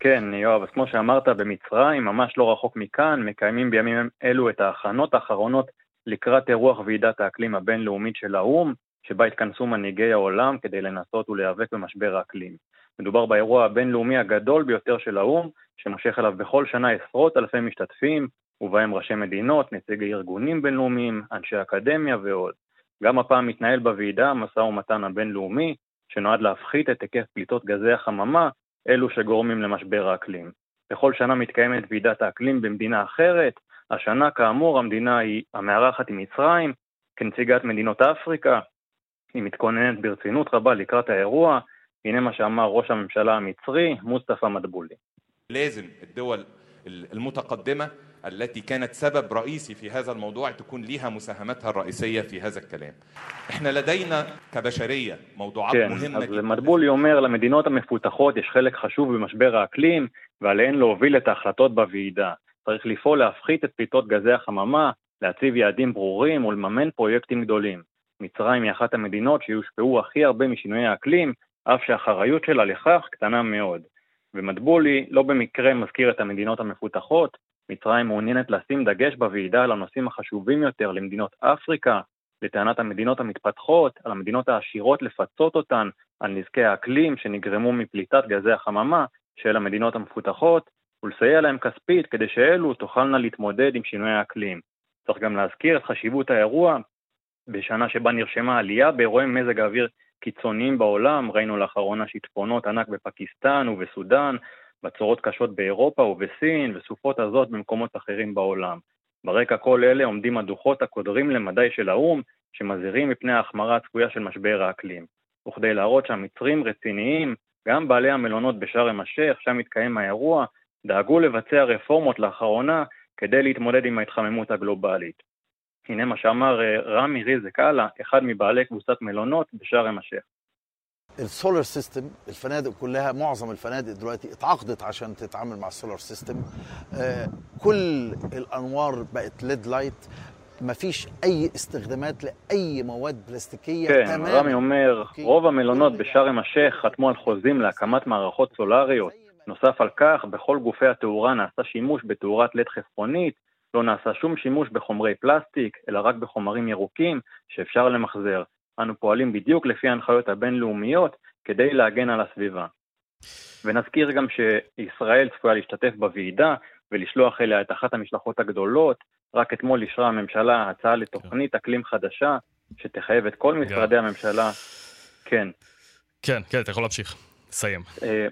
כן, יואב, אז כמו שאמרת, במצרים, ממש לא רחוק מכאן, מקיימים בימים אלו את ההכנות האחרונות לקראת אירוח ועידת האקלים הבינלאומית של האו"ם, שבה התכנסו מנהיגי העולם כדי לנסות ולהיאבק במשבר האקלים. מדובר באירוע הבינלאומי הגדול ביותר של האו"ם, שמושך אליו בכל שנה עשרות אלפי משתתפים, ובהם ראשי מדינות, נציגי ארגונים בינלאומיים, אנשי אקדמיה ועוד. גם הפעם מתנהל בוועידה המשא ומתן הבינלאומי, שנועד להפחית את היקף פליטות גזי החממה, אלו שגורמים למשבר האקלים. בכל שנה מתקיימת ועידת האקלים במדינה אחרת, השנה כאמור המדינה היא המארחת עם מצרים, כנציגת מדינות אפריקה, היא מתכוננת ברצינות רבה לקראת האירוע, הנה מה שאמר ראש הממשלה המצרי, מוסטפא מדבולי. لازم الدول المتقدمة التي كانت سبب رئيسي في هذا الموضوع تكون لها مساهمتها الرئيسية في هذا الكلام. احنا لدينا كبشرية موضوعات כן, مهمة אז جدا. מדבולי אומר למדינות המפותחות יש חלק חשוב במשבר האקלים ועליהן להוביל את ההחלטות בוועידה. צריך לפעול להפחית את פליטות גזי החממה, להציב יעדים ברורים ולממן פרויקטים גדולים. מצרים היא אחת המדינות שיושפעו הכי הרבה משינויי האקלים, אף שהאחריות שלה לכך קטנה מאוד. ומדבולי לא במקרה מזכיר את המדינות המפותחות, מצרים מעוניינת לשים דגש בוועידה על הנושאים החשובים יותר למדינות אפריקה, לטענת המדינות המתפתחות, על המדינות העשירות לפצות אותן על נזקי האקלים שנגרמו מפליטת גזי החממה של המדינות המפותחות, ולסייע להם כספית כדי שאלו תוכלנה להתמודד עם שינויי האקלים. צריך גם להזכיר את חשיבות האירוע בשנה שבה נרשמה עלייה באירועי מזג האוויר קיצוניים בעולם, ראינו לאחרונה שיטפונות ענק בפקיסטן ובסודאן, בצורות קשות באירופה ובסין, וסופות עזות במקומות אחרים בעולם. ברקע כל אלה עומדים הדוחות הקודרים למדי של האו"ם, שמזהירים מפני ההחמרה הצפויה של משבר האקלים. וכדי להראות שהמצרים רציניים, גם בעלי המלונות בשארם א-שייח, שם מתקיים האירוע, דאגו לבצע רפורמות לאחרונה כדי להתמודד עם ההתחממות הגלובלית. הנה מה שאמר אה, רמי ריזק אללה, אחד מבעלי קבוצת מלונות בשארם א-שייח. السولار سيستم الفنادق كلها معظم الفنادق دلوقتي اتعاقدت عشان تتعامل مع السولار سيستم آه، كل الانوار بقت ليد لايت مفيش اي استخدامات لاي مواد بلاستيكيه כן, تماما רמי אומר, רוב המלונות בשארם א-שייח חתמו על חוזים להקמת מערכות סולריות. נוסף על כך, בכל גופי התאורה נעשה שימוש בתאורת לד חסכונית, לא נעשה שום שימוש בחומרי פלסטיק, אלא רק בחומרים ירוקים שאפשר למחזר. אנו פועלים בדיוק לפי ההנחיות הבינלאומיות כדי להגן על הסביבה. ונזכיר גם שישראל צפויה להשתתף בוועידה ולשלוח אליה את אחת המשלחות הגדולות. רק אתמול אישרה הממשלה הצעה לתוכנית אקלים חדשה שתחייב את כל משרדי הממשלה. כן. כן, כן, אתה יכול להמשיך. סיים. אה,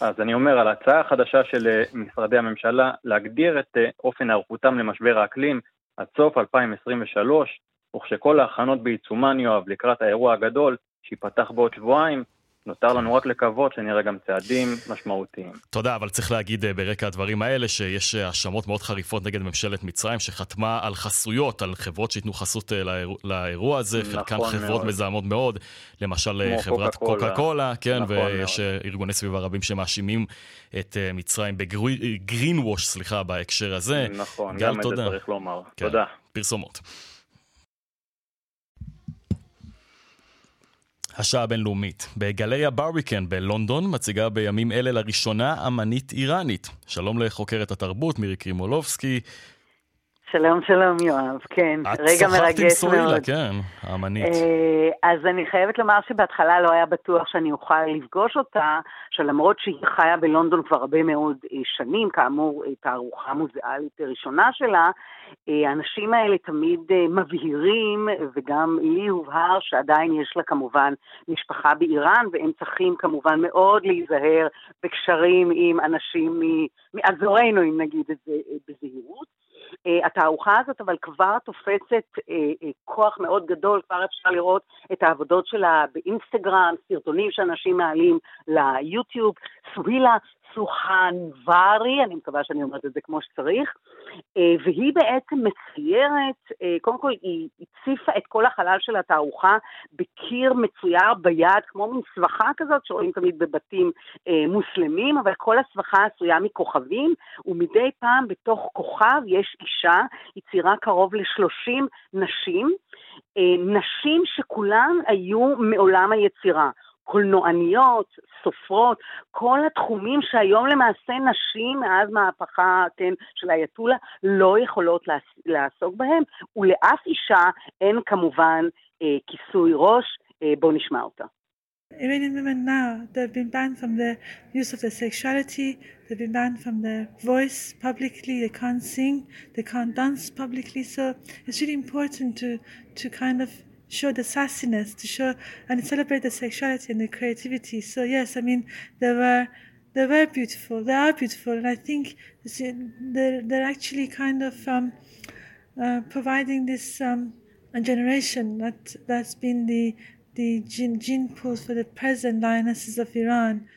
אז אני אומר על ההצעה החדשה של משרדי הממשלה להגדיר את אופן היערכותם למשבר האקלים עד סוף 2023, וכשכל ההכנות בעיצומן, יואב, לקראת האירוע הגדול, שייפתח בעוד שבועיים, נותר לנו רק לקוות שנראה גם צעדים משמעותיים. תודה, אבל צריך להגיד אה, ברקע הדברים האלה שיש אה, האשמות מאוד חריפות נגד ממשלת מצרים, שחתמה על חסויות, על חברות שייתנו חסות אה, לאירוע, לאירוע הזה, נכון חלקן חברות מאוד. מזהמות מאוד, למשל חברת קוקה קולה, כן, נכון ויש מאוד. ארגוני סביבה רבים שמאשימים את מצרים בגרין ווש, סליחה, בהקשר הזה. נכון, גם את זה צריך לומר. כן, תודה. פרסומות. השעה הבינלאומית. בגלריה ברביקן בלונדון מציגה בימים אלה לראשונה אמנית איראנית. שלום לחוקרת התרבות מירי קרימולובסקי. שלום, שלום, יואב. כן, רגע מרגש מאוד. את שוחחת עם סורילה, כן, האמנית. אה, אז אני חייבת לומר שבהתחלה לא היה בטוח שאני אוכל לפגוש אותה, שלמרות שהיא חיה בלונדון כבר הרבה מאוד אה, שנים, כאמור, תערוכה מוזיאלית ראשונה שלה, אה, האנשים האלה תמיד מבהירים, וגם לי הובהר שעדיין יש לה כמובן משפחה באיראן, והם צריכים כמובן מאוד להיזהר בקשרים עם אנשים מאזורנו, אם נגיד את זה בזהירות. Uh, התערוכה הזאת אבל כבר תופסת uh, uh, כוח מאוד גדול, כבר אפשר לראות את העבודות שלה באינסטגרם, סרטונים שאנשים מעלים ליוטיוב. סווילה סוחנברי, אני מקווה שאני אומרת את זה כמו שצריך, אה, והיא בעצם מציירת, אה, קודם כל היא הציפה את כל החלל של התערוכה בקיר מצויר ביד, כמו מין סבכה כזאת שרואים תמיד בבתים אה, מוסלמים, אבל כל הסבכה עשויה מכוכבים, ומדי פעם בתוך כוכב יש אישה, היא ציירה קרוב ל-30 נשים, נשים שכולן היו מעולם היצירה. קולנועניות, סופרות, כל התחומים שהיום למעשה נשים מאז מהפכה, כן, של האייתולה לא יכולות לעסוק בהם, ולאף אישה אין כמובן אה, כיסוי ראש. אה, בואו נשמע אותה. Iranian women now, they've been banned from the use of their sexuality, they've been banned from their voice publicly, they can't sing, they can't dance publicly. So it's really important to, to kind of show the sassiness, to show and celebrate the sexuality and the creativity. So yes, I mean they were they were beautiful. They are beautiful, and I think they're they're actually kind of um, uh, providing this um, a generation that that's been the the gene, gene pools for the present lionesses of Iran.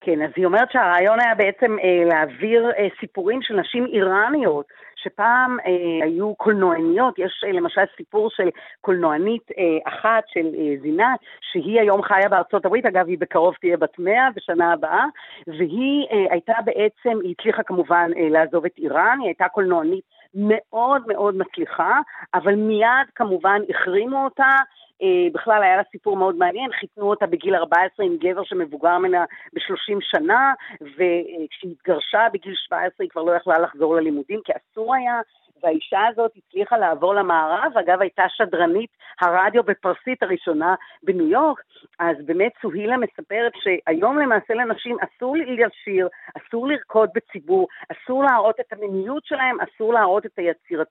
כן, אז היא אומרת שהרעיון היה בעצם אה, להעביר אה, סיפורים של נשים איראניות שפעם אה, היו קולנועניות, יש אה, למשל סיפור של קולנוענית אה, אחת של אה, זינת, שהיא היום חיה בארצות הברית, אגב היא בקרוב תהיה בת מאה בשנה הבאה, והיא אה, הייתה בעצם, היא הצליחה כמובן אה, לעזוב את איראן, היא הייתה קולנוענית מאוד מאוד מצליחה, אבל מיד כמובן החרימו אותה, בכלל היה לה סיפור מאוד מעניין, חיתנו אותה בגיל 14 עם גבר שמבוגר ממנה ב-30 שנה, וכשהיא התגרשה בגיל 17 היא כבר לא יכלה לחזור ללימודים כי אסור היה, והאישה הזאת הצליחה לעבור למערב, אגב הייתה שדרנית הרדיו בפרסית הראשונה בניו יורק, אז באמת סוהילה מספרת שהיום למעשה לנשים אסור לשיר, אסור לרקוד בציבור, אסור להראות את המיניות שלהם, אסור להראות את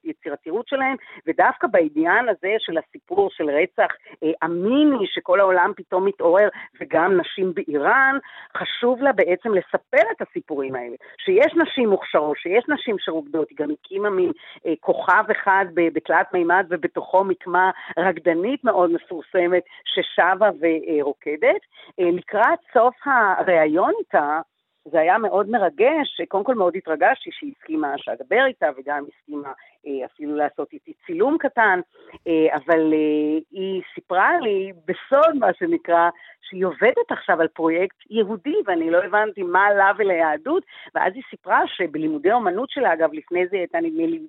היצירתיות שלהם, ודווקא בעניין הזה של הסיפור של רצח אה, המיני, שכל העולם פתאום מתעורר, וגם נשים באיראן, חשוב לה בעצם לספר את הסיפורים האלה, שיש נשים מוכשרות, שיש נשים שרוקדות, היא גם הקימה מין כוכב אחד בתלת מימד ובתוכו מקמה רקדנית מאוד מפורסמת ששבה ורוקדת. אה, לקראת סוף הריאיון איתה, זה היה מאוד מרגש, קודם כל מאוד התרגשתי שהיא הסכימה שאדבר איתה וגם הסכימה אה, אפילו לעשות איתי צילום קטן, אה, אבל אה, היא סיפרה לי בסוד מה שנקרא, שהיא עובדת עכשיו על פרויקט יהודי ואני לא הבנתי מה לה וליהדות, ואז היא סיפרה שבלימודי אומנות שלה, אגב לפני זה הייתה נדמה לי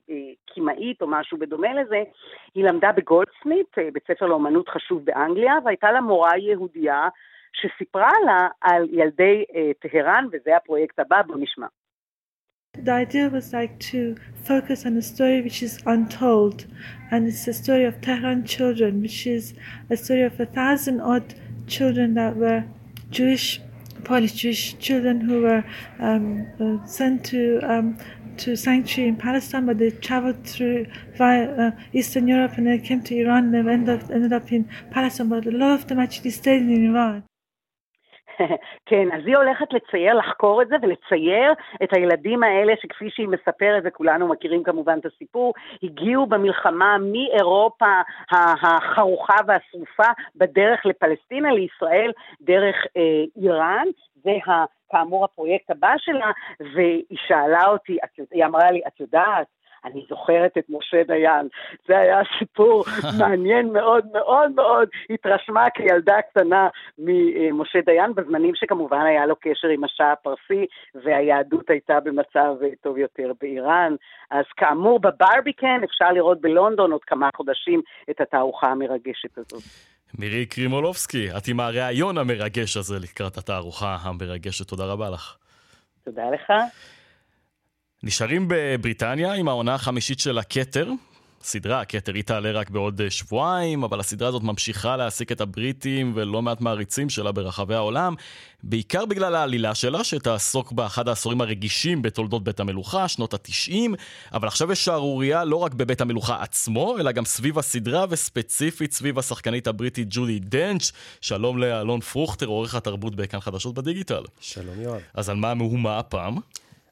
קימאית או משהו בדומה לזה, היא למדה בגולדסמית, בית ספר לאומנות חשוב באנגליה, והייתה לה מורה יהודייה שסיפרה לה על ילדי טהרן, וזה הפרויקט הבא, בוא נשמע. The idea was like to focus on a story which is untold, and it's a story of Tehran children, which is a story of a thousand odd children that were Jewish, Polish Jewish children who were um, uh, sent to um, to sanctuary in Palestine, but they traveled through via uh, Eastern Europe and they came to Iran and they ended up, ended up in Palestine, but a lot of them actually stayed in Iran. כן, אז היא הולכת לצייר, לחקור את זה ולצייר את הילדים האלה שכפי שהיא מספרת, וכולנו מכירים כמובן את הסיפור, הגיעו במלחמה מאירופה החרוכה והשרופה בדרך לפלסטינה, לישראל, דרך אה, איראן. זה כאמור הפרויקט הבא שלה, והיא שאלה אותי, היא אמרה לי, את יודעת, אני זוכרת את משה דיין. זה היה סיפור מעניין מאוד מאוד מאוד. התרשמה כילדה קטנה ממשה דיין, בזמנים שכמובן היה לו קשר עם השעה הפרסי, והיהדות הייתה במצב טוב יותר באיראן. אז כאמור, בברביקן אפשר לראות בלונדון עוד כמה חודשים את התערוכה המרגשת הזאת. מירי קרימולובסקי, את עם הריאיון המרגש הזה לקראת התערוכה המרגשת. תודה רבה לך. תודה לך. נשארים בבריטניה עם העונה החמישית של הכתר. סדרה, הכתר, היא תעלה רק בעוד אה, שבועיים, אבל הסדרה הזאת ממשיכה להעסיק את הבריטים ולא מעט מעריצים שלה ברחבי העולם, בעיקר בגלל העלילה שלה, שתעסוק באחד העשורים הרגישים בתולדות בית המלוכה, שנות התשעים, אבל עכשיו יש שערורייה לא רק בבית המלוכה עצמו, אלא גם סביב הסדרה, וספציפית סביב השחקנית הבריטית ג'ודי דנץ'. שלום לאלון פרוכטר, עורך התרבות בכאן חדשות בדיגיטל. שלום יואב. אז על מה המהומה הפעם?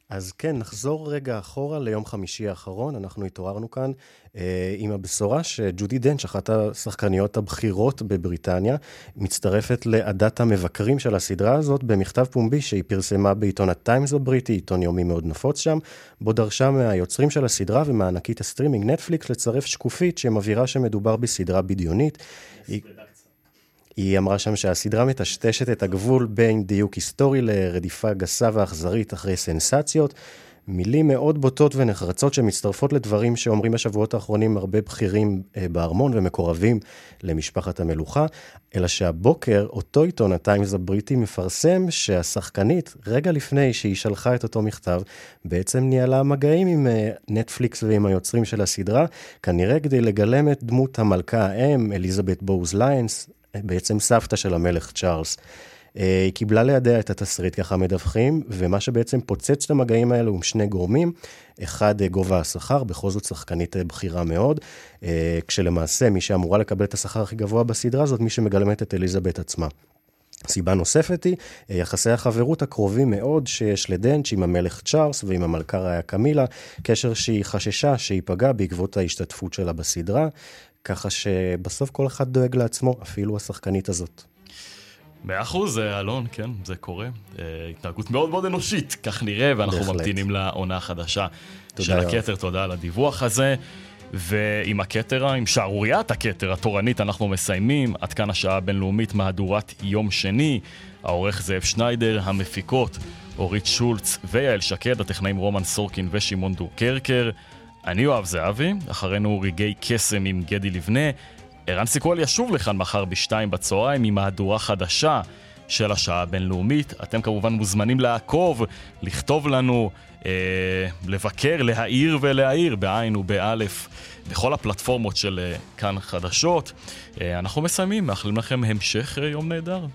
אז כן, נחזור רגע אחורה ליום חמישי האחרון. אנחנו התעוררנו כאן אה, עם הבשורה שג'ודי דנץ', אחת השחקניות הבכירות בבריטניה, מצטרפת לעדת המבקרים של הסדרה הזאת במכתב פומבי שהיא פרסמה בעיתון הטיימס הבריטי, עיתון יומי מאוד נפוץ שם, בו דרשה מהיוצרים של הסדרה ומענקית הסטרימינג נטפליקס לצרף שקופית שמבהירה שמדובר בסדרה בדיונית. היא... היא אמרה שם שהסדרה מטשטשת את הגבול בין דיוק היסטורי לרדיפה גסה ואכזרית אחרי סנסציות. מילים מאוד בוטות ונחרצות שמצטרפות לדברים שאומרים בשבועות האחרונים הרבה בכירים אה, בארמון ומקורבים למשפחת המלוכה, אלא שהבוקר אותו עיתון הטיימס הבריטי מפרסם שהשחקנית, רגע לפני שהיא שלחה את אותו מכתב, בעצם ניהלה מגעים עם אה, נטפליקס ועם היוצרים של הסדרה, כנראה כדי לגלם את דמות המלכה האם, אליזבת בואוז ליינס, בעצם סבתא של המלך צ'ארלס. אה, היא קיבלה לידיה את התסריט, ככה מדווחים, ומה שבעצם פוצץ את המגעים האלו עם שני גורמים. אחד, אה, גובה השכר, בכל זאת שחקנית אה, בכירה מאוד, כשלמעשה מי שאמורה לקבל את השכר הכי גבוה בסדרה הזאת, מי שמגלמת את אליזבת עצמה. סיבה נוספת היא יחסי החברות הקרובים מאוד שיש לדנץ' עם המלך צ'ארלס ועם המלכה ראיה קמילה, קשר שהיא חששה שייפגע בעקבות ההשתתפות שלה בסדרה. ככה שבסוף כל אחד דואג לעצמו, אפילו השחקנית הזאת. מאה אחוז, אה, אלון, כן, זה קורה. אה, התנהגות מאוד מאוד אנושית, כך נראה, ואנחנו בהחלט. ממתינים לעונה החדשה של הכתר. תודה על הדיווח הזה. ועם הכתר, עם שערוריית הכתר התורנית, אנחנו מסיימים. עד כאן השעה הבינלאומית, מהדורת יום שני. העורך זאב שניידר, המפיקות אורית שולץ ויעל שקד, הטכנאים רומן סורקין ושמעון דור קרקר. אני יואב זהבי, אחרינו רגעי קסם עם גדי לבנה. ערן סיקואל ישוב לכאן מחר בשתיים בצהריים עם מהדורה חדשה של השעה הבינלאומית. אתם כמובן מוזמנים לעקוב, לכתוב לנו, אה, לבקר, להעיר ולהעיר, בעין ובאלף, בכל הפלטפורמות של אה, כאן חדשות. אה, אנחנו מסיימים, מאחלים לכם המשך אה, יום נהדר.